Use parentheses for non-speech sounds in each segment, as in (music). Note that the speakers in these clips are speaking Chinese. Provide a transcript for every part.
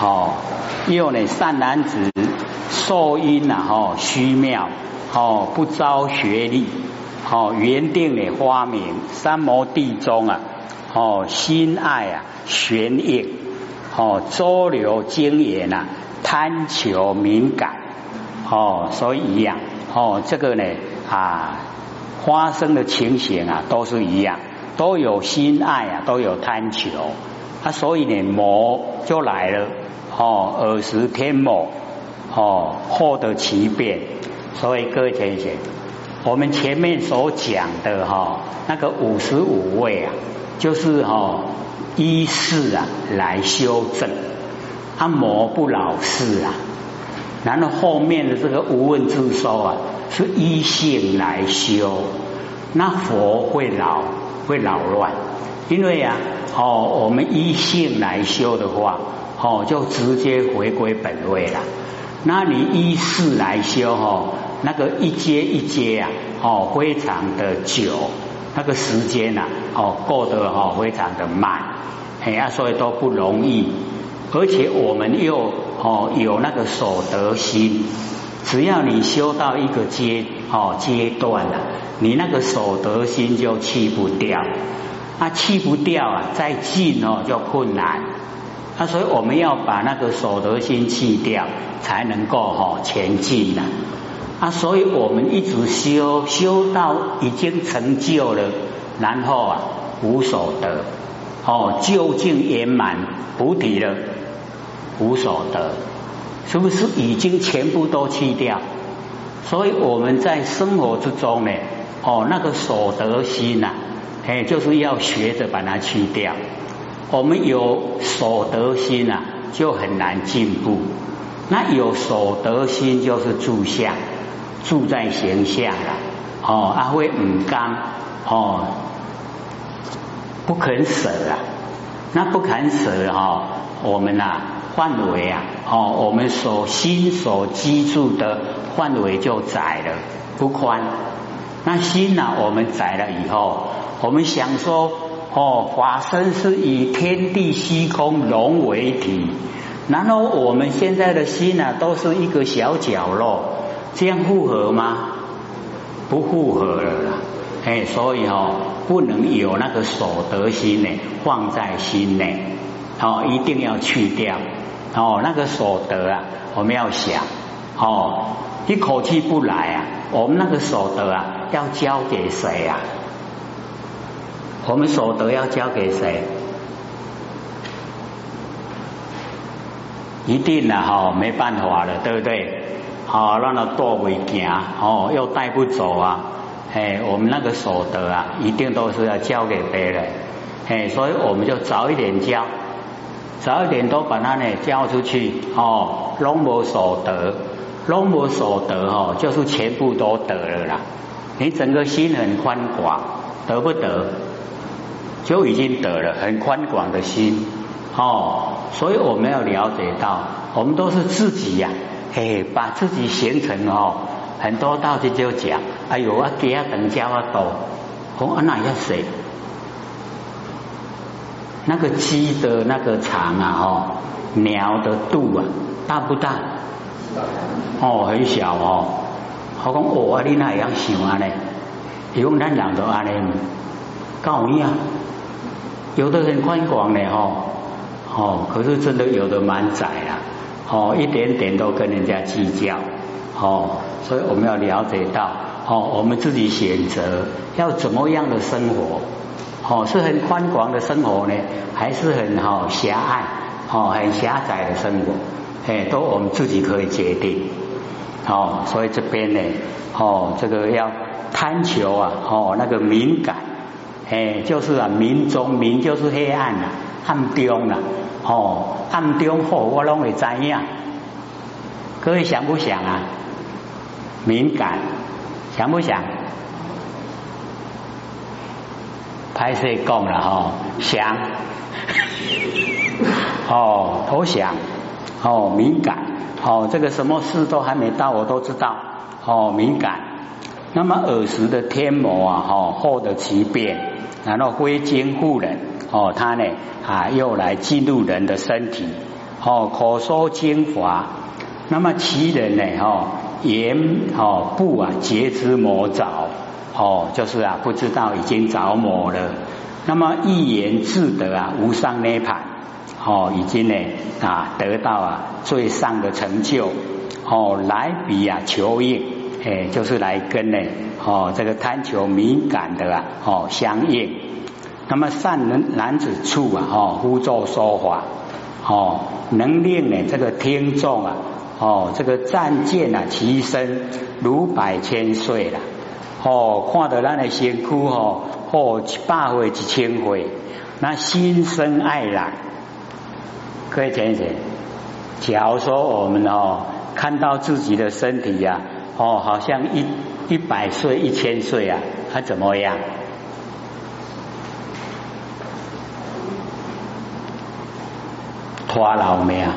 哦，又呢善男子受因呐，哦虚妙，哦不招学历，哦原定的花名三摩地中啊，哦心爱啊玄应，哦周流精言呐，贪求敏感，哦所以一样，哦这个呢啊发生的情形啊都是一样，都有心爱啊，都有贪求，啊所以呢魔就来了。哦，耳识天魔，哦，获得其变。所以各位同学，我们前面所讲的哈，那个五十五位啊，就是哈依事啊来修正，他魔不老事啊。然后后面的这个无问自收啊，是依性来修，那佛会老会扰乱，因为啊，哦，我们依性来修的话。哦，就直接回归本位了。那你依事来修哦，那个一阶一阶啊，哦，非常的久，那个时间呐，哦，过得哦非常的慢，哎呀，所以都不容易。而且我们又哦有那个所得心，只要你修到一个阶哦阶段了，你那个所得心就去不掉，啊，去不掉啊，再进哦就困难。啊所以我们要把那个所得心去掉，才能够哈前进呐。啊，所以我们一直修修到已经成就了，然后啊无所得，哦究竟圆满菩提了，无所得，是不是已经全部都去掉？所以我们在生活之中呢，哦那个所得心呐，哎就是要学着把它去掉。我们有所得心啊，就很难进步。那有所得心就是住相，住在形象了。哦，阿会唔刚哦，不肯舍啊。那不肯舍哈，我们呐范围啊，哦，我们所心所居住的范围就窄了，不宽。那心呢，我们窄了以后，我们想说。哦，法身是以天地虚空融为体，然后我们现在的心呢，都是一个小角落，这样复合吗？不复合了啦，哎，所以哦，不能有那个所得心呢，放在心内，哦，一定要去掉，哦，那个所得啊，我们要想，哦，一口气不来啊，我们那个所得啊，要交给谁啊？我们所得要交给谁？一定了哈，没办法了，对不对？好，让他多为行哦，又带不走啊！哎，我们那个所得啊，一定都是要交给别人。哎，所以我们就早一点交，早一点都把它呢交出去哦。拢无所得，拢无所得哦，就是全部都得了啦。你整个心很宽广，得不得？就已经得了很宽广的心哦，所以我们要了解到，我们都是自己呀，嘿，把自己形成哦，很多道理就讲，哎呦啊，给啊等加啊多，红啊那要谁？那个鸡的那个肠啊，哦，鸟的肚啊，大不大？哦，很小哦。我讲我啊，你那样想啊呢？用咱人都安尼，够样。有的很宽广的哈，哦，可是真的有的蛮窄啊，哦，一点点都跟人家计较，哦，所以我们要了解到，哦，我们自己选择要怎么样的生活，哦，是很宽广的生活呢，还是很好狭隘，哦，很狭窄的生活，哎，都我们自己可以决定，哦，所以这边呢，哦，这个要贪求啊，哦，那个敏感。哎，就是啊，明中明就是黑暗啊，暗中啊，哦，暗中好我拢会知影。各位想不想啊？敏感，想不想？拍摄讲了哈，想，(laughs) 哦，投降，哦，敏感，哦，这个什么事都还没到，我都知道，哦，敏感。那么耳识的天魔啊，哈，获得其变。然后归经护人哦，他呢啊又来进入人的身体哦，口说精华。那么其人呢？哦，言哦不啊，觉知魔早哦，就是啊，不知道已经着魔了。那么一言自得啊，无上涅盘哦，已经呢啊得到啊最上的成就哦，来比啊求应，哎，就是来跟呢哦这个贪求敏感的啊哦相应。那么善人男子处啊哦，呼作说法哦，能令呢这个听众啊。哦，这个战舰啊，其身如百千岁了。哦，看到咱的身躯哦，哦，一百回、一千回，那心生爱染。各位先生，假如说我们哦，看到自己的身体呀，哦，好像一一百岁、一千岁啊，他怎么样？拖老没啊？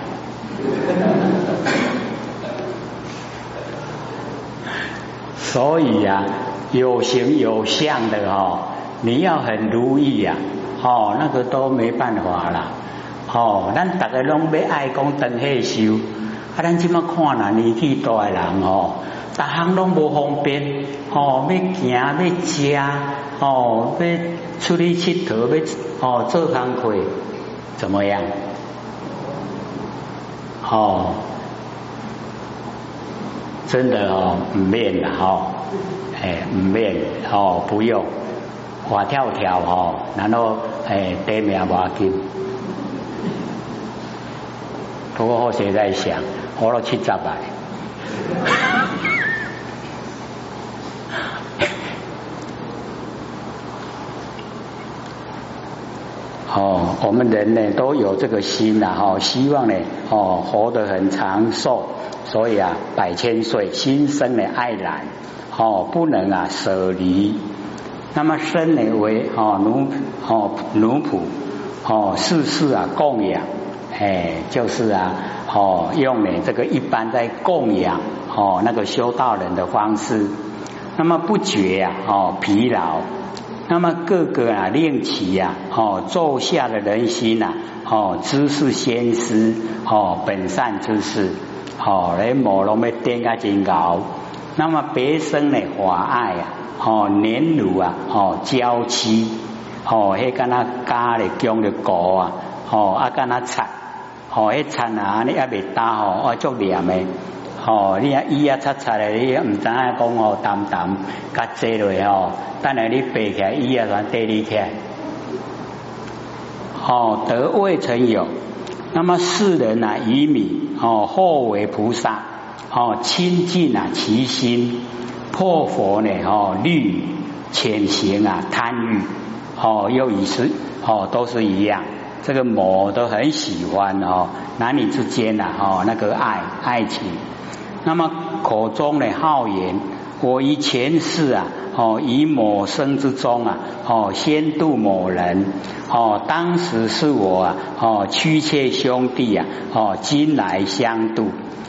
(laughs) 所以呀，有形有相的哦，你要很如意呀，哦，那个都没办法啦，哦，咱大家拢要爱讲等下修，啊，咱即么看啦，年纪大的人哦，大行拢无方便，哦，要行要食，哦，要出去佚佗，要哦做工课，怎么样？哦。真的哦，唔免啦吼，哎，唔免哦，不用，滑跳跳哦，然后哎，得命要紧。不过我现在想，活了七十来。哦，我们人呢都有这个心呐，哈，希望呢，哦，活得很长寿。所以啊，百千岁心生的爱染，哦，不能啊舍离。那么生呢为哦奴哦奴仆哦世事啊供养，哎，就是啊哦用呢这个一般在供养哦那个修道人的方式，那么不觉呀哦疲劳，那么各个啊令其呀哦坐下的人心呐哦知识先师哦本善之事。哦，来毛龙要点个真高，那么别生的华爱啊，哦，年如啊，哦，娇妻，哦，迄干那家的姜的果啊，哦，啊干那擦，哦，迄擦啊，你还未打哦，我足黏的，哦，你啊伊啊擦擦的，你唔知影讲哦，淡淡甲坐落哦，等下你背起来，伊啊算第二天，哦，得未曾有。那么世人啊，以米哦，或为菩萨哦，亲近啊其心，破佛呢哦，虑浅行啊贪欲哦，又以是哦，都是一样，这个魔都很喜欢哦，男女之间呐哦，那个爱爱情，那么口中的好言，我以前世啊。哦，以某生之中啊，哦，先度某人，哦，当时是我啊，哦，屈妾兄弟啊，哦，今来相度，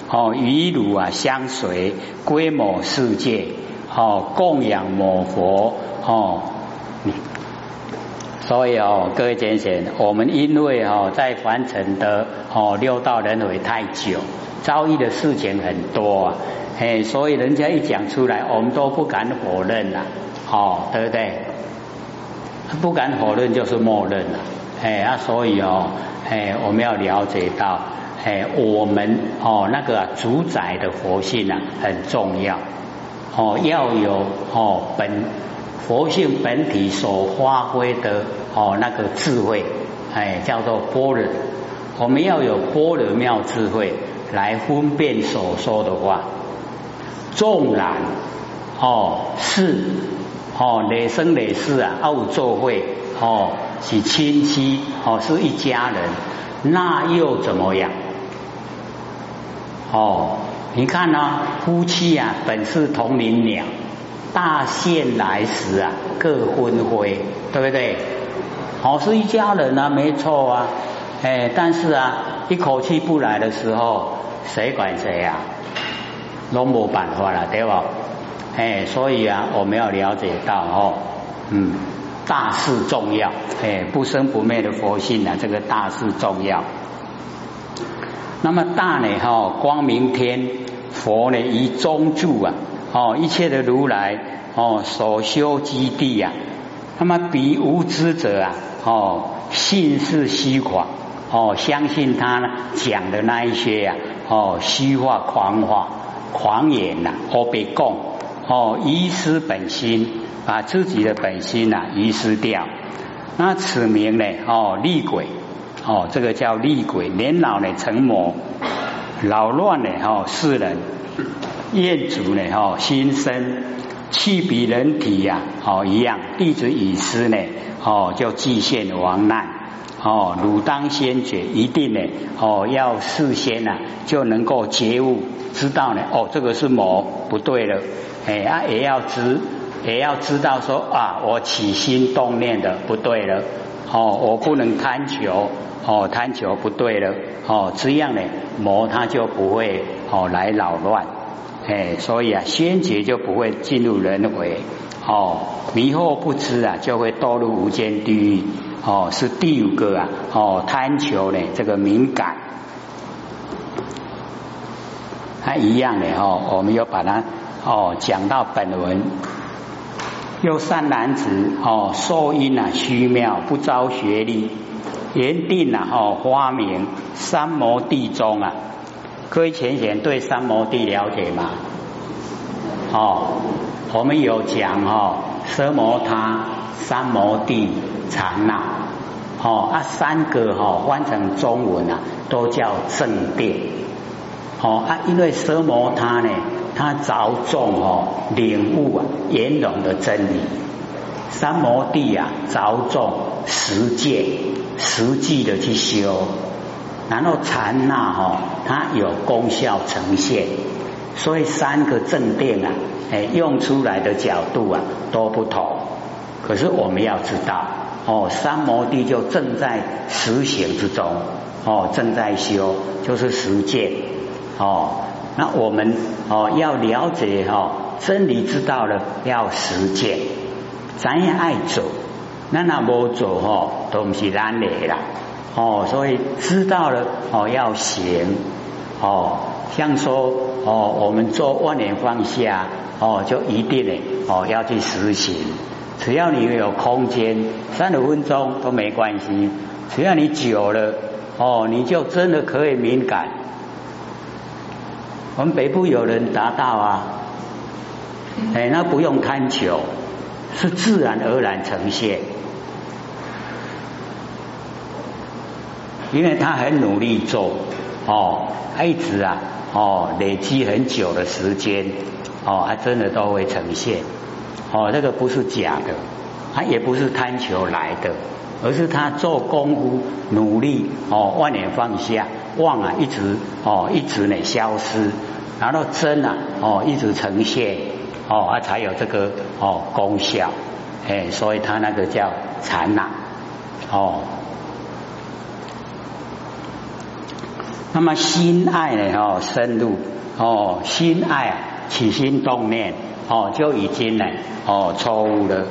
哦，与汝啊相随，归某世界，哦，供养某佛，哦，所以哦，各位先生，我们因为哦，在凡尘的哦六道轮回太久，遭遇的事情很多啊。哎，所以人家一讲出来，我们都不敢否认了，哦，对不对？不敢否认就是默认了，哎，啊，所以哦，哎，我们要了解到，哎，我们哦那个主宰的佛性啊很重要，哦，要有哦本佛性本体所发挥的哦那个智慧，哎，叫做般若，我们要有般若妙智慧来分辨所说的话。纵然哦是哦累生累世啊，奥作会哦是亲戚哦是一家人，那又怎么样？哦，你看呢，夫妻啊本是同林鸟，大限来时啊各分飞，对不对？哦是一家人啊，没错啊，哎，但是啊一口气不来的时候，谁管谁啊？都没办法了，对吧？哎，所以啊，我们要了解到哦，嗯，大事重要，哎，不生不灭的佛性啊，这个大事重要。那么大呢哈，光明天佛呢以中住啊，哦一切的如来哦所修基地呀，那么比无知者啊，哦信是虚狂，哦相信他讲的那一些呀，哦虚话狂话狂言呐，或被供哦遗失本心，把自己的本心呐遗失掉，那此名呢哦厉鬼。哦，这个叫厉鬼，年老呢成魔，扰乱呢哈世人，业主呢哈心生，气比人体呀哦一样，弟子已失呢哦就既现亡难哦，汝当先觉，一定呢哦要事先呐就能够觉悟，知道呢哦这个是魔不对了，哎啊也要知也要知道说啊我起心动念的不对了，哦我不能贪求。哦，贪求不对了，哦，这样呢，魔他就不会哦来扰乱，哎，所以啊，先觉就不会进入轮回，哦，迷惑不知啊，就会堕入无间地狱，哦，是第五个啊，哦，贪求呢这个敏感，它一样的哦，我们要把它哦讲到本文，又善男子哦，受因啊虚妙，不招学历。原定啊，哦，发明三摩地中啊，各位浅显对三摩地了解吗？哦，我们有讲哦，奢摩他、三摩地、禅那，哦啊三个哈换成中文啊，都叫正殿。哦啊，因为奢摩他呢，它着重哦领悟啊圆融的真理；三摩地啊，着重实践。实际的去修，然后禅那哈，它有功效呈现，所以三个正定啊，哎，用出来的角度啊都不同。可是我们要知道，哦，三摩地就正在实行之中，哦，正在修，就是实践，哦，那我们哦要了解哈真理，知道了要实践，咱也爱走。那那无做吼，都不是咱的啦，哦，所以知道了哦，要行哦，像说哦，我们做万年放下哦，就一定的哦要去实行，只要你有空间，三十分钟都没关系，只要你久了哦，你就真的可以敏感。我们北部有人达到啊，(laughs) 哎，那不用贪求，是自然而然呈现。因为他很努力做，哦，一直啊，哦，累积很久的时间，哦，他真的都会呈现，哦，这个不是假的，他也不是贪求来的，而是他做功夫努力，哦，万年放下，妄啊一直，哦，一直呢消失，然后真啊，哦，一直呈现，哦，他才有这个哦功效，哎，所以他那个叫禅呐，哦。那么心爱呢？哦，深入哦，心爱起心动念哦，就已经呢哦错误了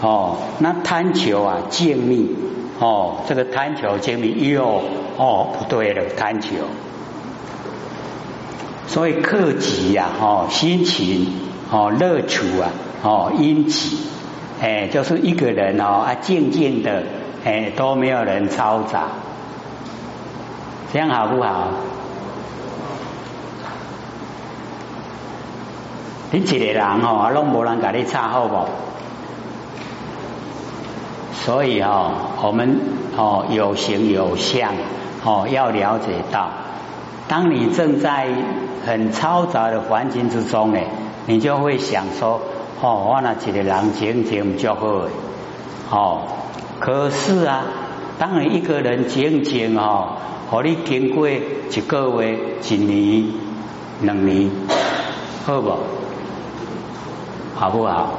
哦。那贪求啊，静谧哦，这个贪求静谧又哦不对了，贪求。所以克己呀，哦，心情哦，乐处啊，哦，因起，哎，就是一个人哦啊，静静的，哎，都没有人嘈杂。这样好不好？你一个人哦，拢无人甲你插好不？所以哦，我们哦有形有相哦，要了解到，当你正在很嘈杂的环境之中呢，你就会想说哦，我那一个人静静就好诶哦。可是啊，当你一个人静静哦。和你经过一个月、一年、两年，好不？好不好？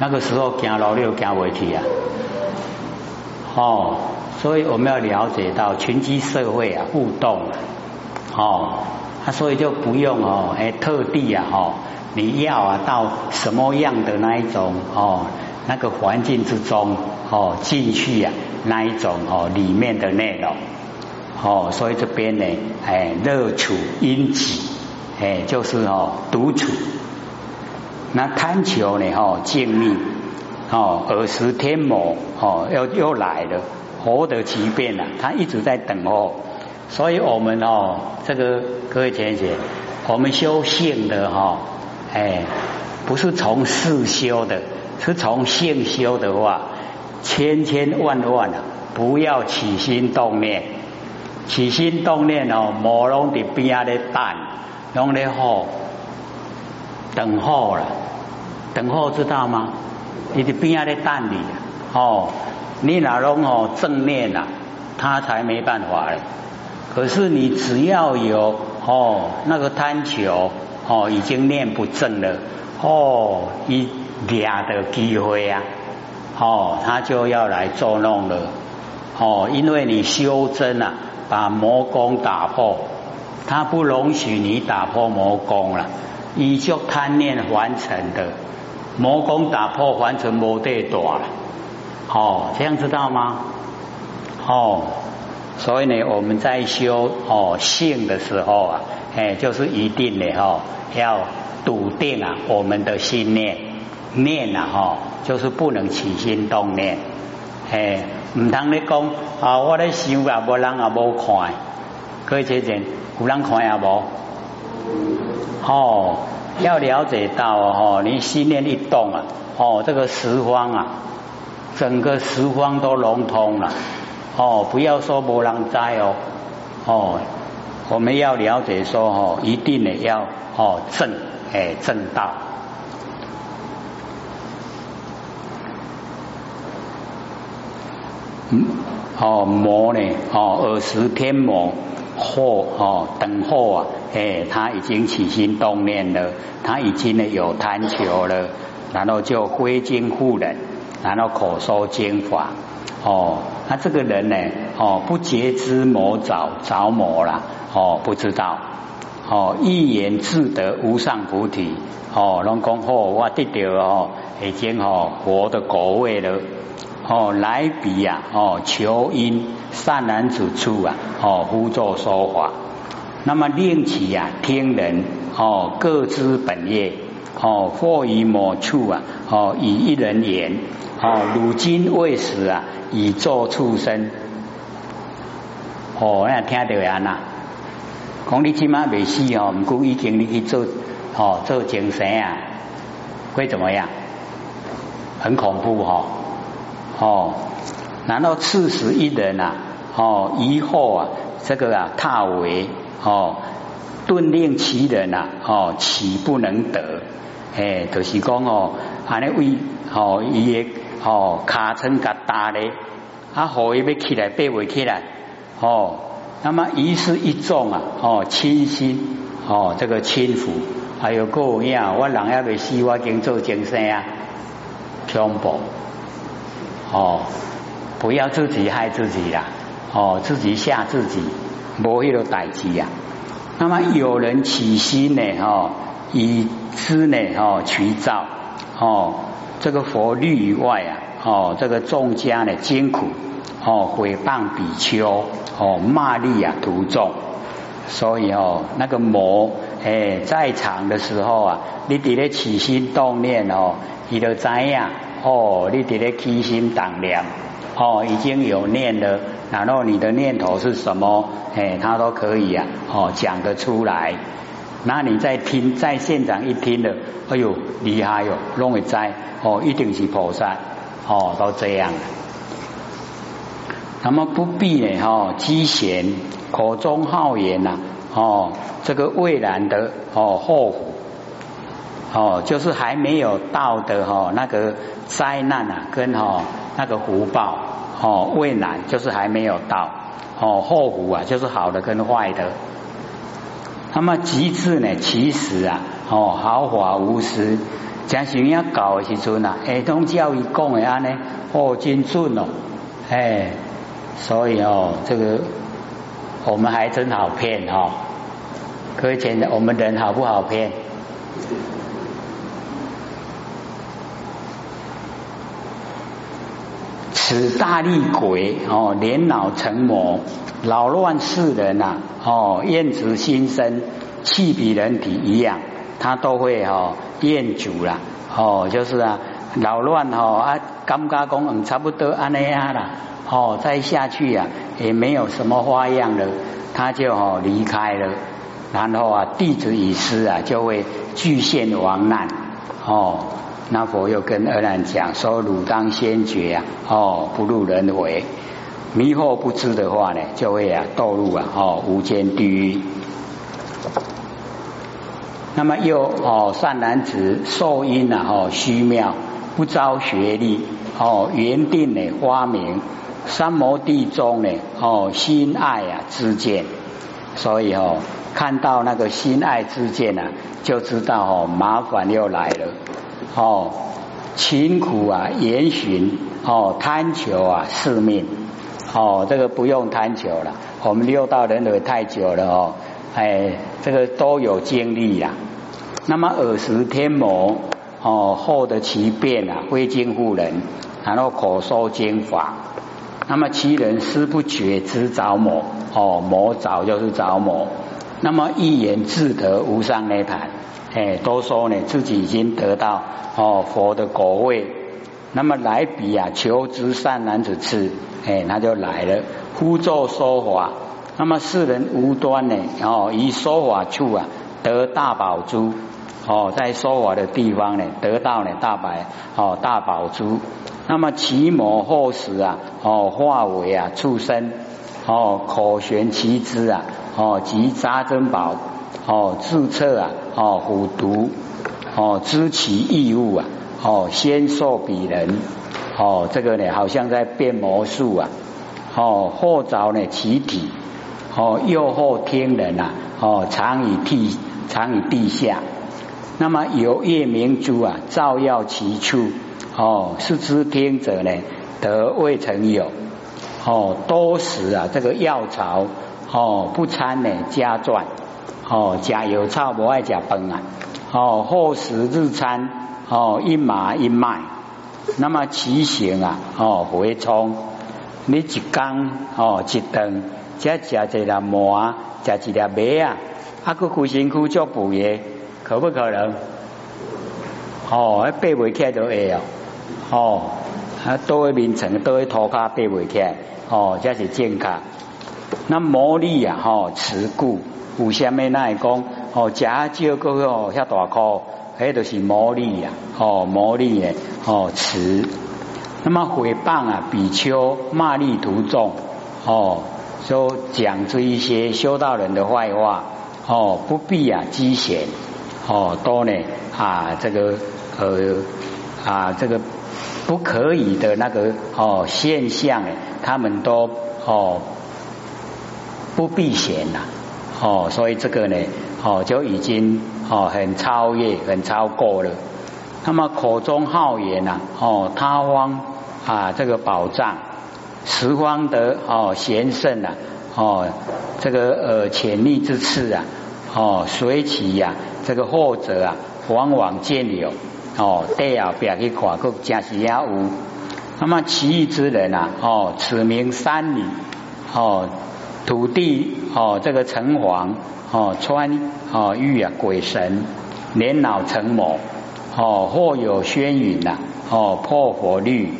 那个时候行路你又行不去啊！哦，所以我们要了解到群居社会啊，互动啊哦，他所以就不用哦，哎，特地啊，哦，你要啊，到什么样的那一种哦，那个环境之中哦，进去啊，那一种哦，里面的内容。哦，所以这边呢，哎，乐处因己，哎，就是哦，独处。那贪求呢，哦，静谧，哦，尔时天魔，哦，又又来了，活得其变了，他一直在等候。所以我们哦，这个各位姐姐，我们修性的哈，哎，不是从事修的，是从性修的话，千千万万啊，不要起心动念。起心动念哦，莫拢伫边下咧等，拢咧好等候了，等候知道吗？你的边下咧等你哦，你哪拢哦正念呐，他才没办法嘞。可是你只要有哦那个贪求哦，已经念不正了哦，一俩的机会啊，哦，他就要来作弄了哦，因为你修真啊。把魔功打破，他不容许你打破魔功了。依旧贪念完成的魔功打破完成魔得多了。哦，这样知道吗？哦，所以呢，我们在修哦性的时候啊，哎，就是一定的哈，要笃定啊我们的心念念啊哈，就是不能起心动念，哎。唔通你讲啊！我咧想啊，无人也无看，可以确认有人看也无。哦，要了解到哦，你心念一动啊，哦，这个十方啊，整个十方都融通了。哦，不要说无人在哦，哦，我们要了解说哦，一定的要哦正哎正道。嗯哦，魔呢？哦，耳时天魔或哦等候啊，哎，他已经起心动念了，他已经呢有贪求了，然后就挥金护人，然后口说经法。哦，那这个人呢？哦，不觉知魔着着魔了，哦，不知道。哦，一言自得无上菩提。哦，龙讲好，我得到哦，已经哦佛的果位了。哦，来比呀！哦，求因善男子处啊！哦，呼作说法。那么令其呀，听人哦，各知本业哦，或于某处啊！哦，以一人言哦，汝今未死啊，以作畜生。哦，那听到呀呐？讲你起码未死哦，唔过已经你去做哦，做精神啊，会怎么样？很恐怖哈！哦，然后刺死一人啊！哦，以后啊，这个啊，踏为哦，顿令其人啊！哦，岂不能得？哎，就是讲哦，安尼为哦，伊个哦，卡层甲大咧，啊，何伊要起来，爬未起来？哦，那么一是一种啊！哦，清心哦，这个轻浮，还有各样，我人也未死，我经做精神啊，恐怖。哦，不要自己害自己呀！哦，自己吓自己，无迄个代志呀。那么有人起心呢？哦，以知呢？哦，取照哦，这个佛律以外啊，哦，这个众家呢艰苦哦，诽谤比丘哦，骂力啊徒众，所以哦，那个魔哎，在场的时候啊，你伫咧起心动念哦，伊就知影。哦，你伫咧起心动念，哦，已经有念了，然后你的念头是什么？哎，他都可以啊，哦，讲得出来。那你在听，在现场一听的，哎呦，厉害哟，拢会知，哦，一定是菩萨，哦，都这样。那么不必呢，哈，积贤口中好言呐，哦，这个蔚然的，哦，后虎。哦，就是还没有到的哈，那个灾难啊，跟哈那个福报哦，未来就是还没有到哦，后福啊，就是好的跟坏的。那么极致呢，其实啊，哦，豪华无私，将想要搞的时阵啊，儿童教育讲的安呢，哦，真准哦，哎，所以哦，这个我们还真好骗哈，各位觉得我们人好不好骗？此大力鬼哦，年老成魔扰乱世人呐，哦，厌足心生，气比人体一样，他都会哦厌足啦，哦，就是啊扰乱哦啊，感觉讲嗯差不多安那样啦，哦，再下去啊也没有什么花样了，他就哦离开了，然后啊弟子已失啊，就会具现亡难，哦，那佛又跟阿难讲说，汝当先觉啊，哦，不入轮回。迷惑不知的话呢，就会啊堕入啊哦无间地狱。那么又哦善男子受因啊哦虚妙不招学历哦原定的花名三摩地中呢哦心爱啊之见，所以哦看到那个心爱之见啊，就知道哦麻烦又来了哦勤苦啊严循哦贪求啊世命。哦，这个不用贪求了。我们六道轮回太久了哦，哎，这个都有经历呀。那么耳识天魔哦，后的其变啊，非经护人，然后口说经法。那么其人思不觉知着魔哦，魔早就是着魔。那么一言自得无上涅盘，哎，都说呢自己已经得到哦佛的果位。那么来比啊，求知善男子次。哎，他就来了，呼作说法。那么世人无端呢？哦，以说法处啊，得大宝珠。哦，在说法的地方呢，得到呢大白哦大宝珠。那么其魔后时啊，哦化为啊畜生。哦，口悬其枝啊，哦及杂珍宝。哦，自测啊，哦虎毒。哦，知其异物啊。哦，先受彼人。哦，这个呢，好像在变魔术啊！哦，后着呢其体，哦，又后天人呐，哦，藏于地，藏于地下。那么有夜明珠啊，照耀其处。哦，是知天者呢，得未曾有。哦，多时啊，这个药草，哦，不参呢加传。哦，加油草不爱加崩啊。哦，后时日餐，哦，一麻一麦。那么骑行啊，哦，回冲，你一缸哦，一顿，再食一粒馍，食一粒米啊，啊，个苦辛苦做补嘢，可不可能？哦，背袂起来都会哦，哦，啊，都会面层，都会涂骹背袂起来，哦，这是健康。那魔力啊，吼，持故，有虾米那会讲，哦，食少个哦，遐大颗。还就是魔力呀，哦，魔力诶，哦，慈。那么诽谤啊，比丘骂力徒众，哦，说讲出一些修道人的坏话，哦，不必啊积嫌，哦，多呢啊，这个呃啊，这个不可以的那个哦现象诶，他们都哦不避嫌呐，哦，所以这个呢，哦，就已经。哦，很超越，很超过了。那么口中好言呐，哦，他方啊，这个宝藏，十方得哦贤圣呐，哦，这个呃潜力之次啊，哦随其呀，这个后者啊，往往见有哦，对啊，别去看，个假是也有。那么其余之人呐，哦，此名三女，哦，土地哦，这个城隍。哦，穿哦玉啊，鬼神年老成魔哦，或有轩云呐哦，破佛律，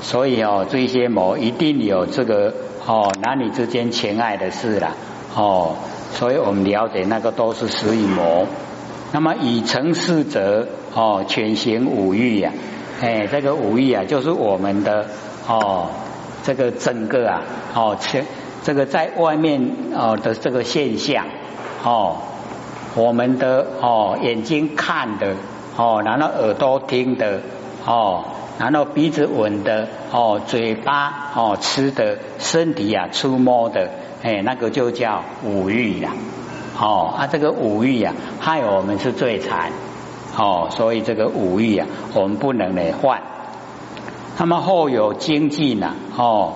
所以哦，这些魔一定有这个哦男女之间情爱的事啦哦，所以我们了解那个都是十以魔。那么以成事者哦，全行五欲呀，哎，这个五欲啊，就是我们的哦，这个整个啊哦，全这个在外面哦的这个现象。哦，我们的哦眼睛看的哦，然后耳朵听的哦，然后鼻子闻的哦，嘴巴哦吃的，身体啊触摸的，哎，那个就叫五欲呀。哦，啊，这个五欲呀，害我们是最惨。哦，所以这个五欲啊，我们不能来换。那么后有经济呢？哦，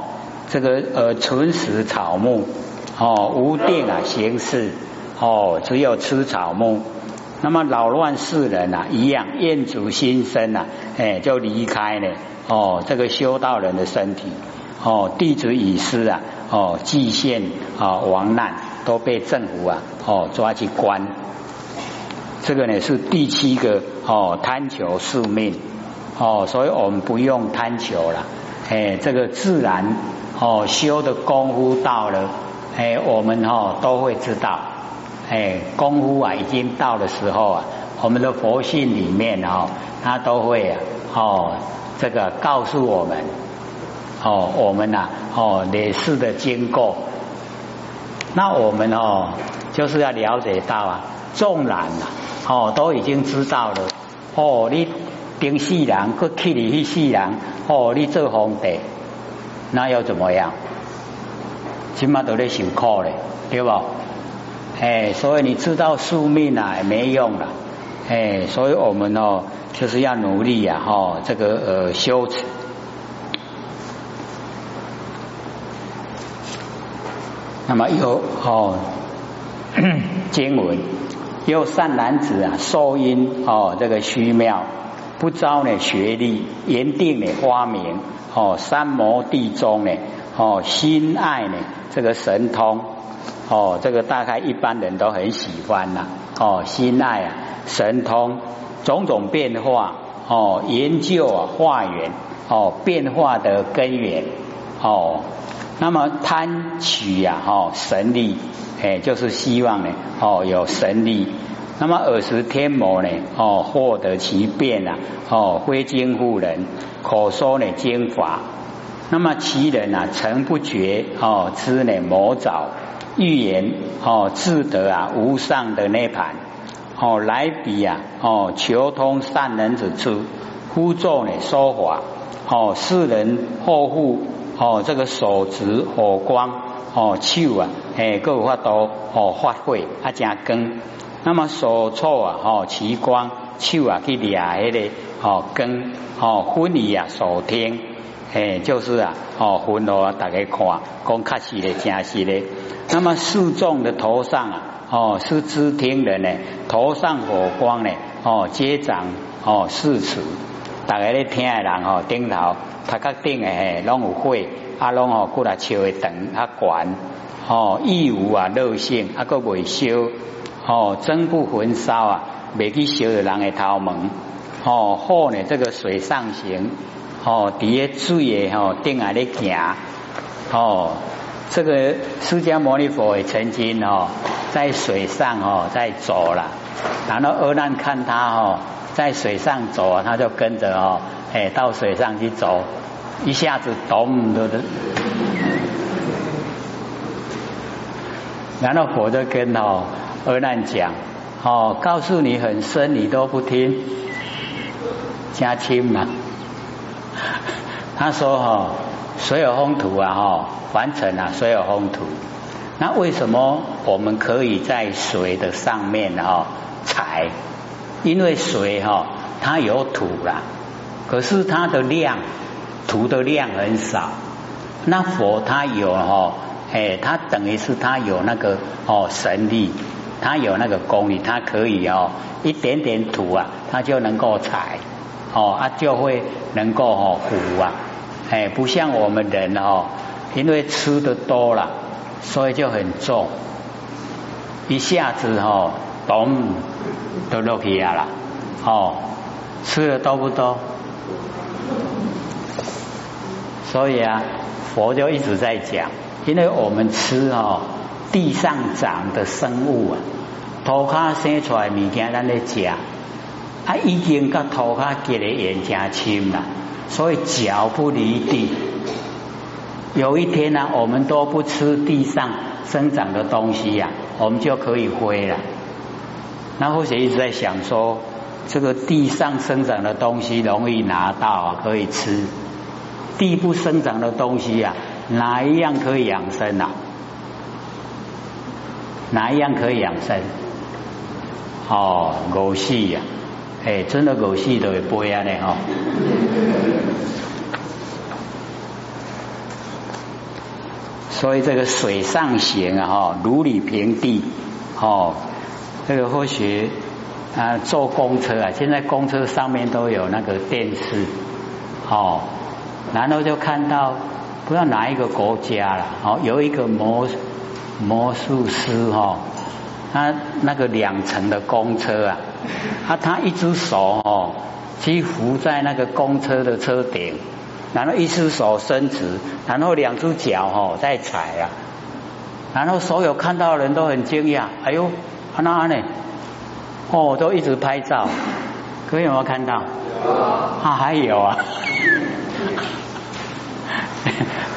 这个呃，纯食草木哦，无定啊，形式。哦，只有吃草木，那么扰乱世人啊，一样厌足心生啊，哎，就离开了哦，这个修道人的身体哦，弟子已失啊，哦蓟县啊亡难，都被政府啊哦抓去关。这个呢是第七个哦贪求宿命哦，所以我们不用贪求了，哎，这个自然哦修的功夫到了，哎，我们哦都会知道，哎，功夫啊已经到的时候啊，我们的佛性里面哦，他都会啊哦这个告诉我们。哦，我们呐，哦，累世的经过，那我们哦，就是要了解到啊，纵然呐，哦，都已经知道了，哦，你顶世人，去去你去世人，哦，你做皇帝，那又怎么样？起码都在辛苦嘞，对不？哎，所以你知道宿命啊，也没用了，哎，所以我们哦，就是要努力呀，哈，这个呃修持。那么有哦 (coughs) 经文，有善男子啊，受因哦这个虚妙，不招呢学历，言定呢花名哦三摩地中呢哦心爱呢这个神通哦这个大概一般人都很喜欢呐哦心爱啊神通种种变化哦研究啊化缘哦变化的根源哦。那么贪取呀，哦，神力，哎，就是希望呢，哦，有神力。那么尔时天魔呢，哦，获得其变啊，哦，非经乎人，口说呢经法。那么其人啊，诚不觉，哦，知呢魔爪预言，哦，自得啊无上的涅盘，哦，来比啊，哦，求通善人之处，呼作呢说法，哦，世人后护。哦，这个手执火光，哦手啊，哎，各有法度哦发挥啊，加光。那么手错啊，哦奇光，手啊去掠迄个哦根，哦分离啊手听，哎，就是啊，哦分哦大家看，讲确实的，真实的。那么示众的头上啊，哦是知听人呢，头上火光呢，哦接掌哦四尺，大家咧听的人哦顶头。他甲顶诶，拢有火，啊，拢哦过来烧诶长啊悬，哦，亦无啊热性，啊，个未烧，哦，真不焚烧啊，未去烧着人诶头门，哦，火呢，这个水上行，哦，伫诶水诶吼顶下咧行，哦，这个释迦牟尼佛也曾经哦在水上哦在走了，然后阿难看他哦在水上走啊，他就跟着哦，哎，到水上去走。一下子咚的的，然后佛就跟哦阿难讲哦，告诉你很深，你都不听，加轻嘛。(laughs) 他说哈，水有风土啊哈，完成了水有风土。那为什么我们可以在水的上面哈踩？因为水哈它有土啦，可是它的量。土的量很少，那佛他有哈，哎，他等于是他有那个哦神力，他有那个功力，他可以哦一点点土啊，他就能够采，哦啊就会能够哦糊啊，哎，不像我们人哦，因为吃的多了，所以就很重，一下子哦咚都落皮啊了，哦，吃的多不多？所以啊，佛就一直在讲，因为我们吃哦地上长的生物啊，土卡生出来物件咱咧食，啊已经甲土卡结的缘真深了，所以脚不离地。有一天呢，我们都不吃地上生长的东西呀，我们就可以飞了。那或许一直在想说，这个地上生长的东西容易拿到，可以吃。地不生长的东西呀，哪一样可以养生呐？哪一样可以养生？哦，狗戏呀，哎，真的狗戏都会飞啊呢哦。所以这个水上行啊，哈，如履平地哦。这个或许啊，坐公车啊，现在公车上面都有那个电视哦。然后就看到不知道哪一个国家了，哦，有一个模魔术师哈，他那个两层的公车啊，啊，他一只手哦，去扶在那个公车的车顶，然后一只手伸直，然后两只脚哦在踩啊，然后所有看到的人都很惊讶，哎呦，那呢？哦，都一直拍照，各位有没有看到？啊，还有啊。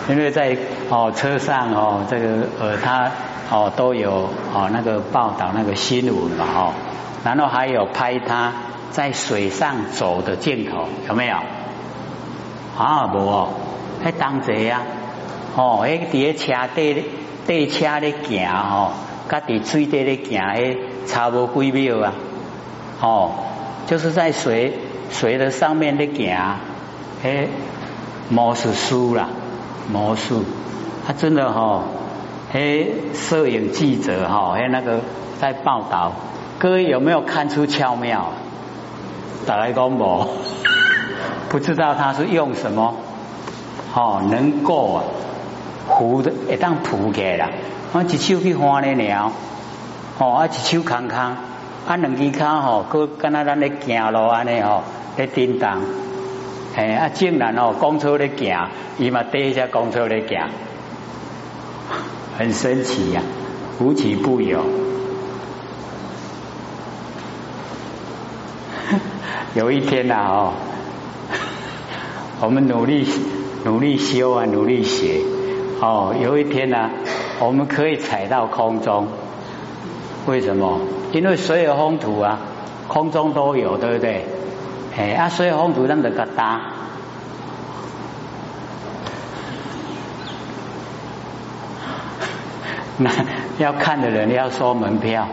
因为在哦车上哦这个呃他哦都有哦那个报道那个新闻嘛哦，然后还有拍他在水上走的镜头有没有？啊无哦，还当贼啊哦，哎伫车底底车咧行哦，甲伫水底咧行，哎差无几秒啊哦，就是在水水的上面咧行，哎魔术输啦。魔术，他真的哈，哎，摄影记者哈，哎，那个在报道，各位有没有看出巧妙？打来公博，(laughs) 不知道他是用什么，哦，能够啊，扶的一当扶起来，我一手去翻咧鸟，哦，啊一手扛扛，啊两只脚吼，佮跟那咱咧行路安尼吼，咧叮当。哎啊，竟然哦，公车咧行，伊嘛第一下公车咧行，很神奇呀，无奇不有。(laughs) 有一天呐哦，(laughs) 我们努力努力修啊，努力学哦，有一天呢，我们可以踩到空中，为什么？因为所有风土啊，空中都有，对不对？哎，啊，所以风土咱得个大，(laughs) 那要看的人要收门票。